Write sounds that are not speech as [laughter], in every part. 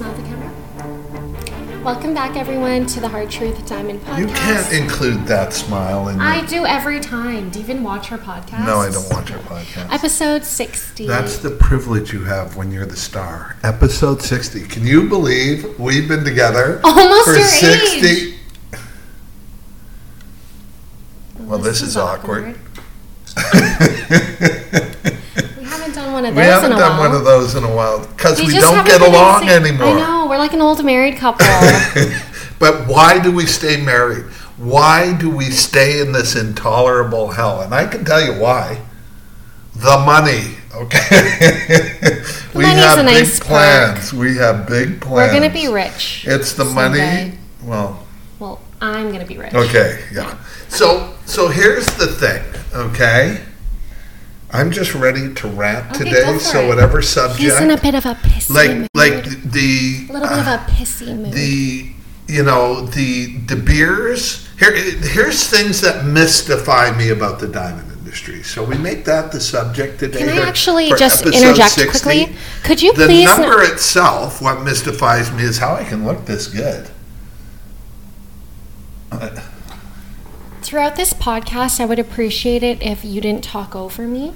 smile the camera. Welcome back, everyone, to the Hard Truth Diamond Podcast. You can't include that smile in. I your- do every time. Do you even watch her podcast? No, I don't watch our podcast. Episode 60. That's the privilege you have when you're the star. Episode 60. Can you believe we've been together Almost for your 60? age. Well, this is awkward. we [laughs] haven't done one of We haven't done one of those in a while because we, don't get along anymore. I know. We're like an old married couple. [laughs] But why do we stay married? Why do we stay in this intolerable hell? And I can tell you why. The money, okay? [laughs] we money's have big nice perk. plans. We have big plans. We're going to be rich. It's the someday. money. Well, Well, I'm going to be rich. okay, yeah. So, so here's the thing, okay? I'm just ready to rant Okay, today. So whatever subject, He's in a bit of a pissy like, mood. like the a little bit of a pissy mood. the you know the De Beers. Here, here's things that mystify me about the diamond industry. So we make that the subject today. Can I actually just interject 60. quickly? Could you The please? number itself, what mystifies me is how I can look this good. Uh, Throughout this podcast, I would appreciate it if you didn't talk over me.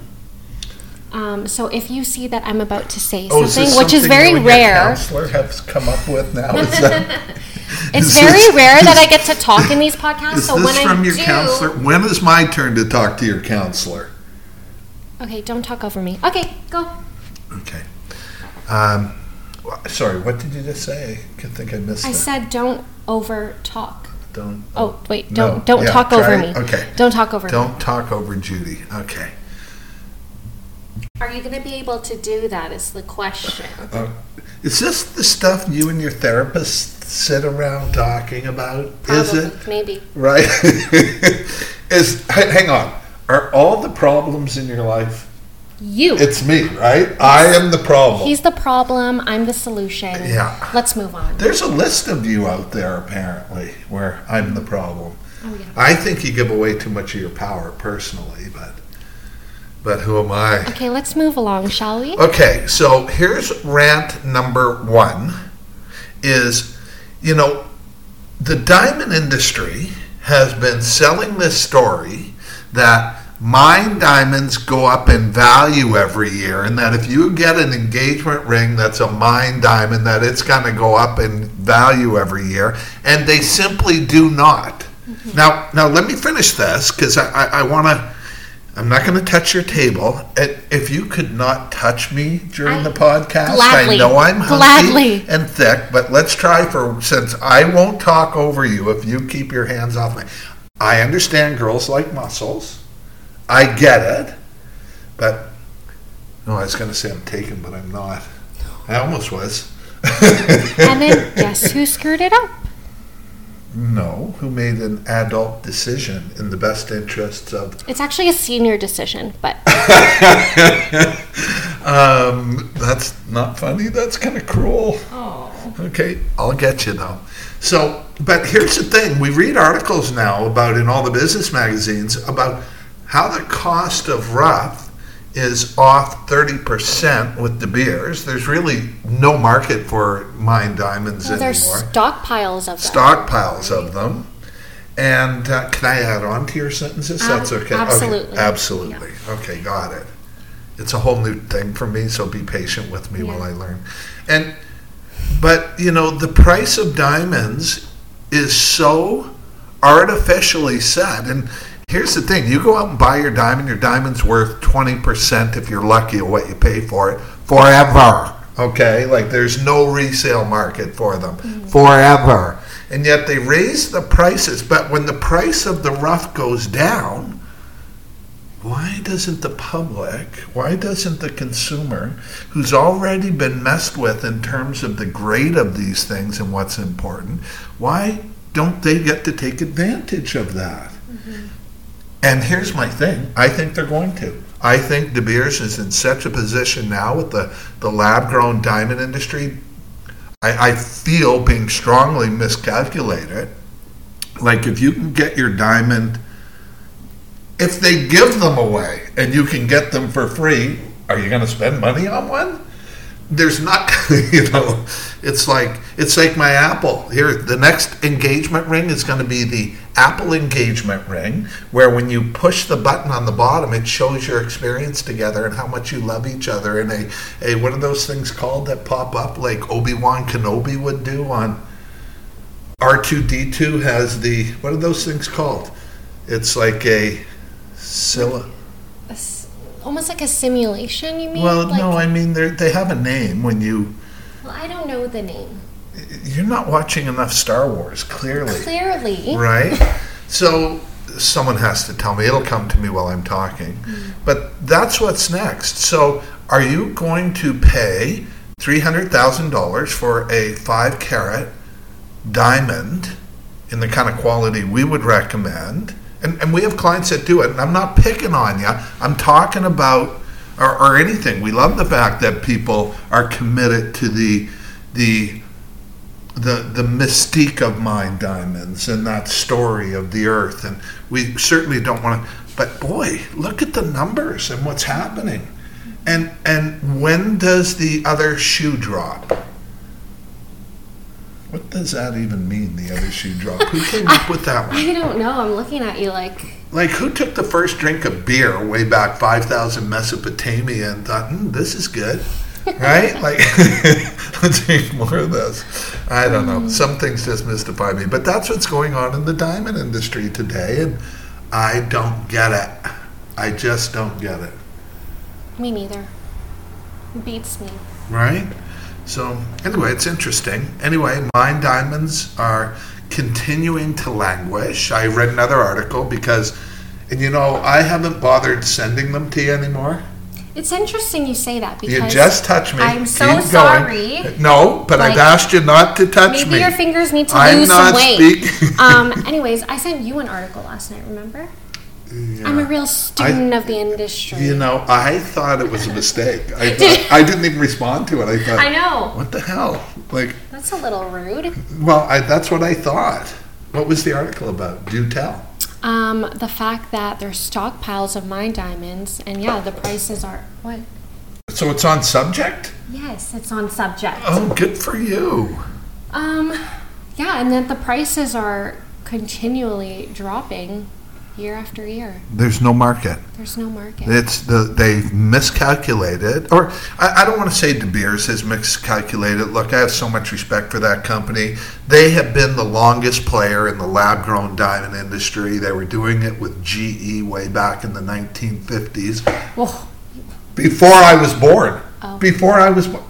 Um, so if you see that I'm about to say oh, is something, this which is very you and your rare, Counselor has come up with now. Is that, [laughs] it's is very this- rare that I get to talk in these podcasts. is so this when from I your do, counselor? When is my turn to talk to your counselor? okay, don't talk over me. Okay, go. Okay. Um, sorry, what did you just say? I think I missed I that. said don't over talk. Don't. Oh wait, No, don't don't yeah, talk try over it. me. Okay. Don't talk over. Don't talk over Judy. Okay. Are you going to be able to do that? Is the question. Uh, is this the stuff you and your therapist sit around talking about? Is it? maybe. Right? [laughs] is hang on. Are all the problems in your life? You. It's me, right? I am the problem. He's the problem. I'm the solution. Yeah. Let's move on. There's a list of you out there apparently where I'm the problem. Oh yeah. I think you give away too much of your power personally, but but who am I? Okay, let's move along, shall we? Okay, so here's rant number one is you know the diamond industry has been selling this story that mine diamonds go up in value every year and that if you get an engagement ring that's a mine diamond that it's going to go up in value every year and they simply do not. Mm-hmm. Now now let me finish this because i, I, I want to i'm not going to touch your table. And if you could not touch me during I- the podcast gladly, i know i'm gladly. and thick but let's try for since i won't talk over you if you keep your hands off me i understand girls like muscles I get it, but no, I was going to say I'm taken, but I'm not. I almost was. [laughs] And then [laughs] guess who screwed it up? no, who made an adult decision in the best interests of? It's actually a senior decision, but [laughs] Um, that's not funny. That's kind of cruel. oh, Okay, I'll get you though. So, but here's the thing: we read articles now about in all the business magazines about how the cost of rough is off 30% with De Beers. There's really no market for mine diamonds well, there's anymore. stockpiles of them. Stockpiles of them. And uh, can I add on to your sentences? Um, That's okay. Okay, absolutely. Absolutely. Okay, got it. It's a whole new thing for me, so be patient with me while I learn. And but you know, the price of diamonds is so artificially set. And here's the thing: you go out and buy your diamond, your diamond's worth twenty percent if you're lucky of what you pay for it forever. Okay, like there's no resale market for them mm. forever. And yet they raise the prices, but when the price of the rough goes down, why doesn't the public, why doesn't the consumer, who's already been messed with in terms of the grade of these things and what's important, why don't they get to take advantage of that? Mm-hmm. And here's my thing I think they're going to. I think De Beers is in such a position now with the, the lab grown diamond industry. I, I feel being strongly miscalculated. Like if you can get your diamond if they give them away and you can get them for free, are you going to spend money on one? There's not [laughs] you know it's like it's like my apple. Here the next engagement ring is going to be the apple engagement ring where when you push the button on the bottom it shows your experience together and how much you love each other. And a, a what are those things called that pop up like obi-wan kenobi would do on r2d2 has the what are those things called? It's like a scylla almost like a simulation. You mean? well like, no i mean they they have a name when you Well, I don't know the name. You're not watching enough Star Wars, clearly. Clearly. Right? [laughs] So someone has to tell me. It'll come to me while I'm talking. Hmm. But that's what's next. So are you going to pay $300,000 for a five carat diamond in the kind of quality we would recommend? And, and we have clients that do it. And I'm not picking on you. I'm talking about or, or anything. We love the fact that people are committed to the the the the mystique of mine diamonds and that story of the earth and we certainly don't want to but boy look at the numbers and what's happening and and when does the other shoe drop what does that even mean the other shoe drop? Who [laughs] came up with that one? I don't know. I'm looking at you like. like who took the first drink of beer way back 5000 mesopotamia and thought hmm, this is good right? [laughs] Like [laughs] let's drink more of this. I don't know. Some things just mystify me. But that's what's going on in the diamond industry today and i don't get it. I just don't get it. Me neither. Beats me. right so anyway it's interesting anyway mine diamonds are continuing to languish i read another article because and you know i haven't bothered sending them to you anymore It's interesting you say that because You just touched me. I'm so Keep sorry. Going. No, but I've asked you not to touch maybe me. Maybe your fingers need to I'm lose not some weight. um. [laughs] Anyways, I sent you an article last night. Remember? Yeah. I'm a real student of the industry. You know, I thought it was a mistake. I [laughs] thought, I didn't even respond to it. I thought, I know. what the hell? Like, That's a little rude. well, I, that's what I thought. What was the article about? Do tell. Um, the fact that there's stockpiles of mine diamonds, and yeah, the prices are what? So it's on subject. Yes, it's on subject. Oh, good for you. Um, yeah, and that the prices are continually dropping year after year. There's no market. There's no market. It's the they've miscalculated, or I, I don't want to say De Beers has miscalculated. Look, I have so much respect for that company. They have been the longest player in the lab-grown diamond industry. They were doing it with GE way back in the 1950s, Well, before I was born. Oh. Before I was born.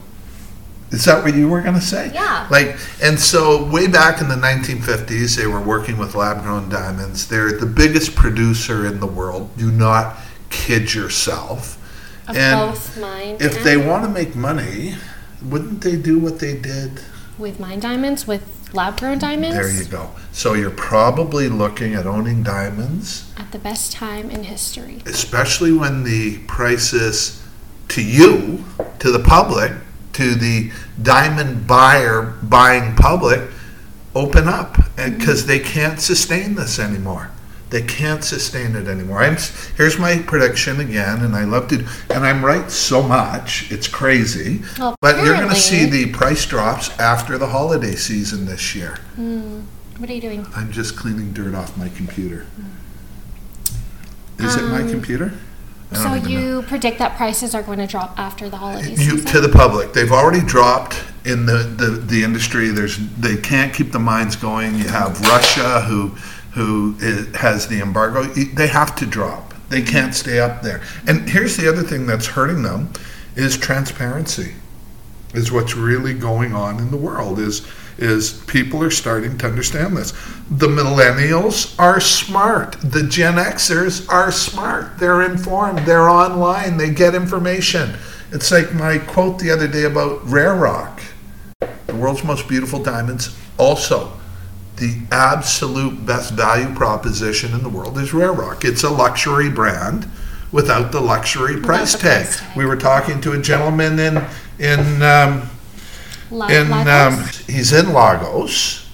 Is that what you were going to say? Yeah. Like, and so way back in the 1950s, they were working with lab-grown diamonds. They're the biggest producer in the world. Do not kid yourself. of And both mine If they want to make money, wouldn't they do what they did? with mine diamonds, with lab grown diamonds, There you go. So you're probably looking at owning diamonds, at the best time in history. especially when the prices to you, to the public, to the diamond buyer buying public open up because they can't sustain this anymore. They can't sustain it anymore. I'm, here's my prediction again, and I love to, and I'm right so much, it's crazy. Well, But you're going to see the price drops after the holiday season this year. What are you doing? I'm just cleaning dirt off my computer. Is it my Um, computer? So even know. you predict that prices are going to drop after the holidays? You, to the public, they've already dropped in the, the, the industry. There's they can't keep the mines going. You have Russia who who has the embargo. They have to drop. They can't stay up there. And here's the other thing that's hurting them is transparency. Is what's really going on in the world is is people are starting to understand this. The millennials are smart. The Gen Xers are smart. They're informed. They're online. They get information. It's like my quote the other day about Rare Rock. The world's most beautiful diamonds. Also, the absolute best value proposition in the world is Rare Rock. It's a luxury brand without the luxury price the tag. price tag. We were talking to a gentleman in in um, La- in um, he's in Lagos,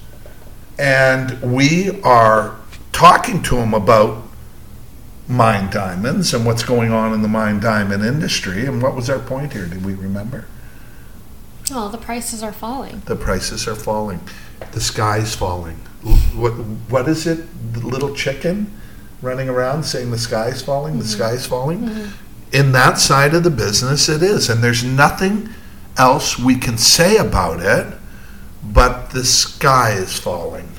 and we are talking to him about mine diamonds and what's going on in the mine diamond industry. And what was our point here? Did we remember? Well, the prices are falling. The prices are falling. The sky's falling. What what is it? The little chicken running around saying the sky's falling. The sky's falling. In that side of the business, it is, and there's nothing else we can say about it. But the sky is falling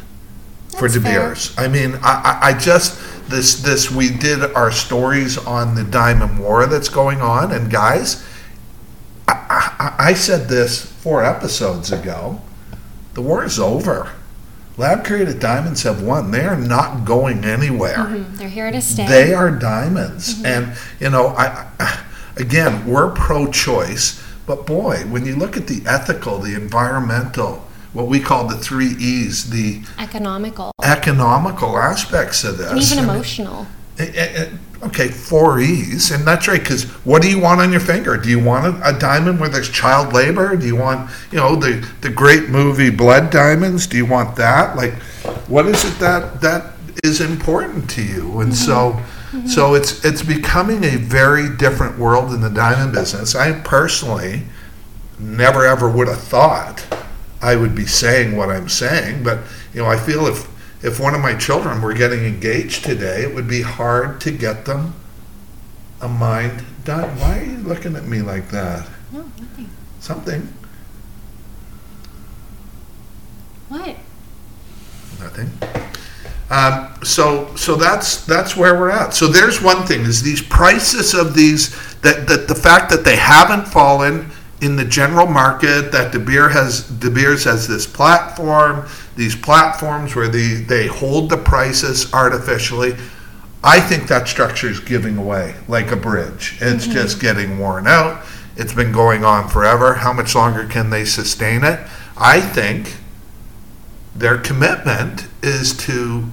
for That's De fair. I mean, I, I, I just this this we did our stories on the Diamond War that's going on, and guys, I, I, I said this four episodes ago. The war is over. Lab created diamonds have won. They are not going anywhere. Mhm, They're here to stay. They are diamonds, and you know, I, I again, we're pro-choice, but boy, when you look at the ethical, the environmental, what we call the three E's, the Economical economical aspects of this, and even I mean, emotional. eh, eh, Okay, four E's, and that's right. Because what do you want on your finger? Do you want a, a diamond where there's child labor? Do you want, you know, the the great movie Blood Diamonds? Do you want that? Like, what is it that that is important to you? And so, so it's it's becoming a very different world in the diamond business. I personally never ever would have thought I would be saying what I'm saying, but you know, I feel if if one of my children were getting engaged today, it would be hard to get them a mind done. Why are you looking at me like that? No, nothing. Something, What? nothing. Um, so, so that's that's where we're at. So there's one thing: is these prices of these that that the fact that they haven't fallen in the general market that De Beer has De Beers has this platform, these platforms where they they hold the prices artificially. I think that structure is giving away like a bridge. It's mm-hmm. just getting worn out. It's been going on forever. How much longer can they sustain it? I think their commitment is to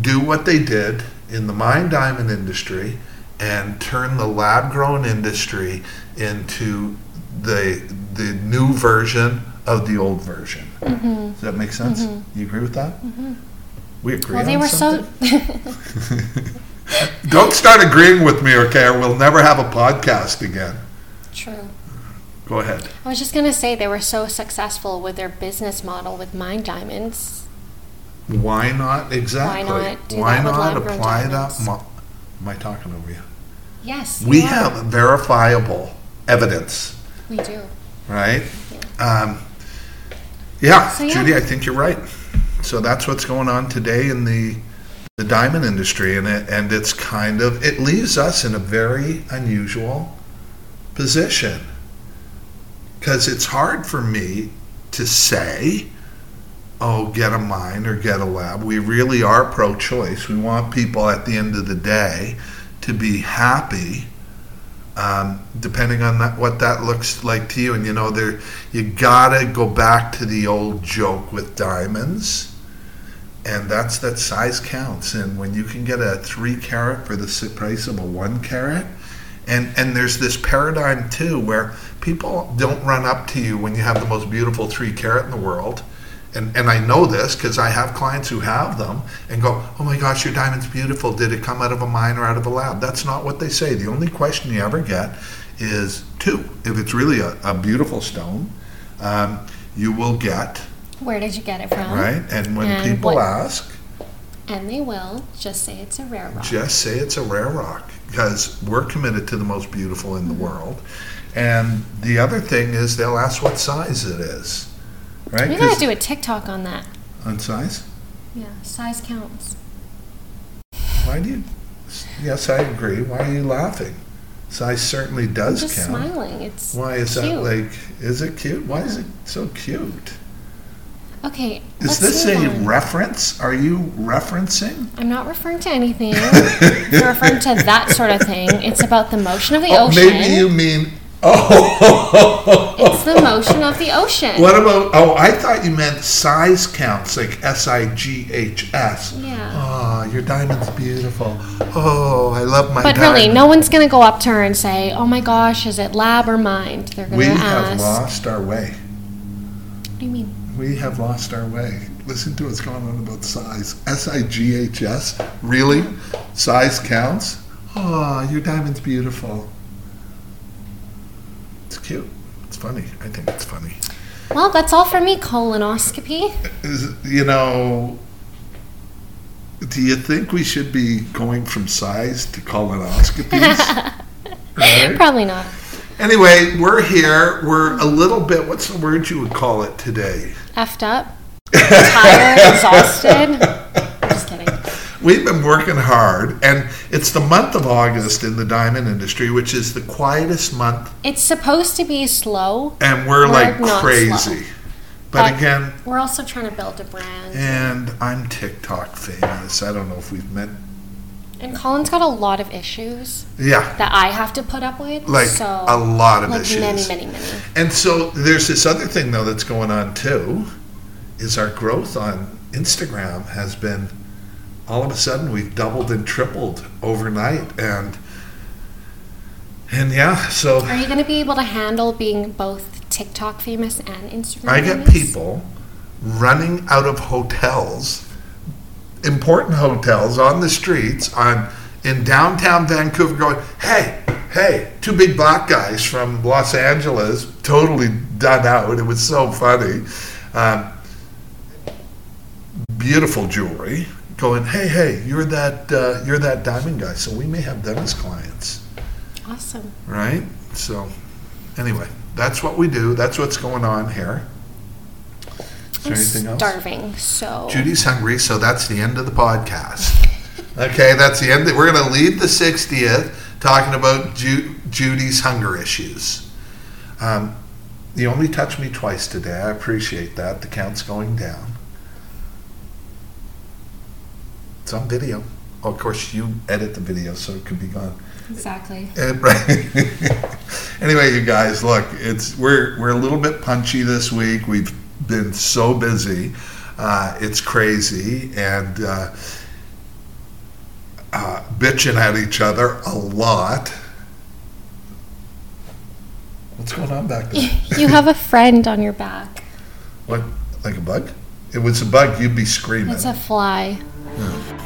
do what they did in the mine diamond industry and turn the lab grown industry into the the new version of the old version. Mm-hmm. Does that make sense? Mm-hmm. You agree with that? Mm-hmm. We agree. Well, they on were something? so [laughs] Don't start agreeing with me, okay? Or we'll never have a podcast again. true. Go ahead. I was just gonna say they were so successful with their business model with mine diamonds. Why not exactly? not do Why that with not apply that? diamonds? Mo- Am I talking over you? Yes, We you are. have verifiable evidence, We do. right? Um, yeah, So, yeah. Judy, I think you're right. So that's what's going on today in the the diamond industry, and it and it's kind of it leaves us in a very unusual position because it's hard for me to say, "Oh, get a mine or get a lab." We really are pro-choice. We want people at the end of the day to be happy um, depending on that, what that looks like to you. And you know, there you gotta go back to the old joke with diamonds, and that's that size counts. And when you can get a three carat for the price of a one carat, and and there's this paradigm too where people don't run up to you when you have the most beautiful three carat in the world. And, and I know this because I have clients who have them and go, oh my gosh, your diamond's beautiful. Did it come out of a mine or out of a lab? That's not what they say. The only question you ever get is two. If it's really a, a beautiful stone, um, you will get, Where did you get it from? right? And when And people what- ask, And they will just say it's a rare rock. just say it's a rare rock because we're committed to the most beautiful in the world. And the other thing is they'll ask what size it is, right? we gotta do a TikTok on that. on size. Yeah, size counts. Why do you? Yes, I agree. Why are you laughing? Size certainly I'm does just count. smiling. It's Why is cute. that like? Is it cute? Why is it so cute? Okay, Is let's this move a on. reference? Are you referencing? I'm not referring to anything. [laughs] You're referring to that sort of thing. It's about the motion of the Oh, ocean. maybe you mean. Oh. It's the motion of the ocean. What about? Oh, I thought you meant size counts, like S I G H S. Yeah. Oh, your diamond's beautiful. Oh, I love my. But really, diamond. no one's gonna go up to her and say, "Oh my gosh, is it lab or mined?" They're gonna We ask. have lost our way. What do you mean? We have lost our way. Listen to what's going on about size. S I G H S? Really? Size counts? Oh, your diamond's beautiful. Cute. It's funny. I think it's funny. Well, that's all for me. Colonoscopy. Is, you know, do you think we should be going from size to colonoscopies? [laughs] Right? Probably not. Anyway, we're here. We're a little bit, what's the word you would call it today? Effed up. [laughs] Tired, exhausted. I'm just kidding. We've been working hard, and it's the month of August in the diamond industry, which is the quietest month, It's supposed to be slow. and we're We're like crazy. slow. But, But- again, We're also trying to build a brand. and I'm TikTok famous. I don't know if we've met. And Colin's got a lot of issues Yeah, that I have to put up with. like so, a lot of like issues. many, many, many. And so there's this other thing though that's going on too, is our growth on Instagram has been all of a sudden we've doubled and tripled overnight and and yeah, so Are you going to be able to handle being both TikTok famous and Instagram I get famous? people running out of hotels, important hotels on the streets on in downtown Vancouver going, "Hey, hey, two big black guys from Los Angeles, totally done out. It was so funny. Um, beautiful jewelry. Going, hey, hey, you're that uh, you're that diamond guy. So we may have them as clients, Awesome. right? So, anyway, that's what we do. That's what's going on here. Is there I'm anything else? starving, so. Judy's hungry, so that's the end of the podcast. Okay, that's the end. We're going to leave the 60th talking about Ju- Judy's hunger issues. Um, you only touched me twice today. I appreciate that. The count's going down. It's on video. Of course, you edit the video, so it could be gone. Exactly. And- [laughs] right. [laughs] anyway, you guys, look, it's we're we're a little bit punchy this week. We've been so busy, uh, it's crazy, and uh, uh, bitching at each other a lot. What's going on back there? [laughs] you have a friend on your back. what, like a bug? It was a bug. You'd be screaming. It's a fly.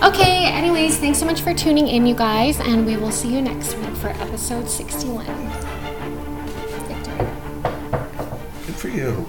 Okay, anyways, thanks so much for tuning in, you guys, and we will see you next week for episode 61. Victory. Good for you.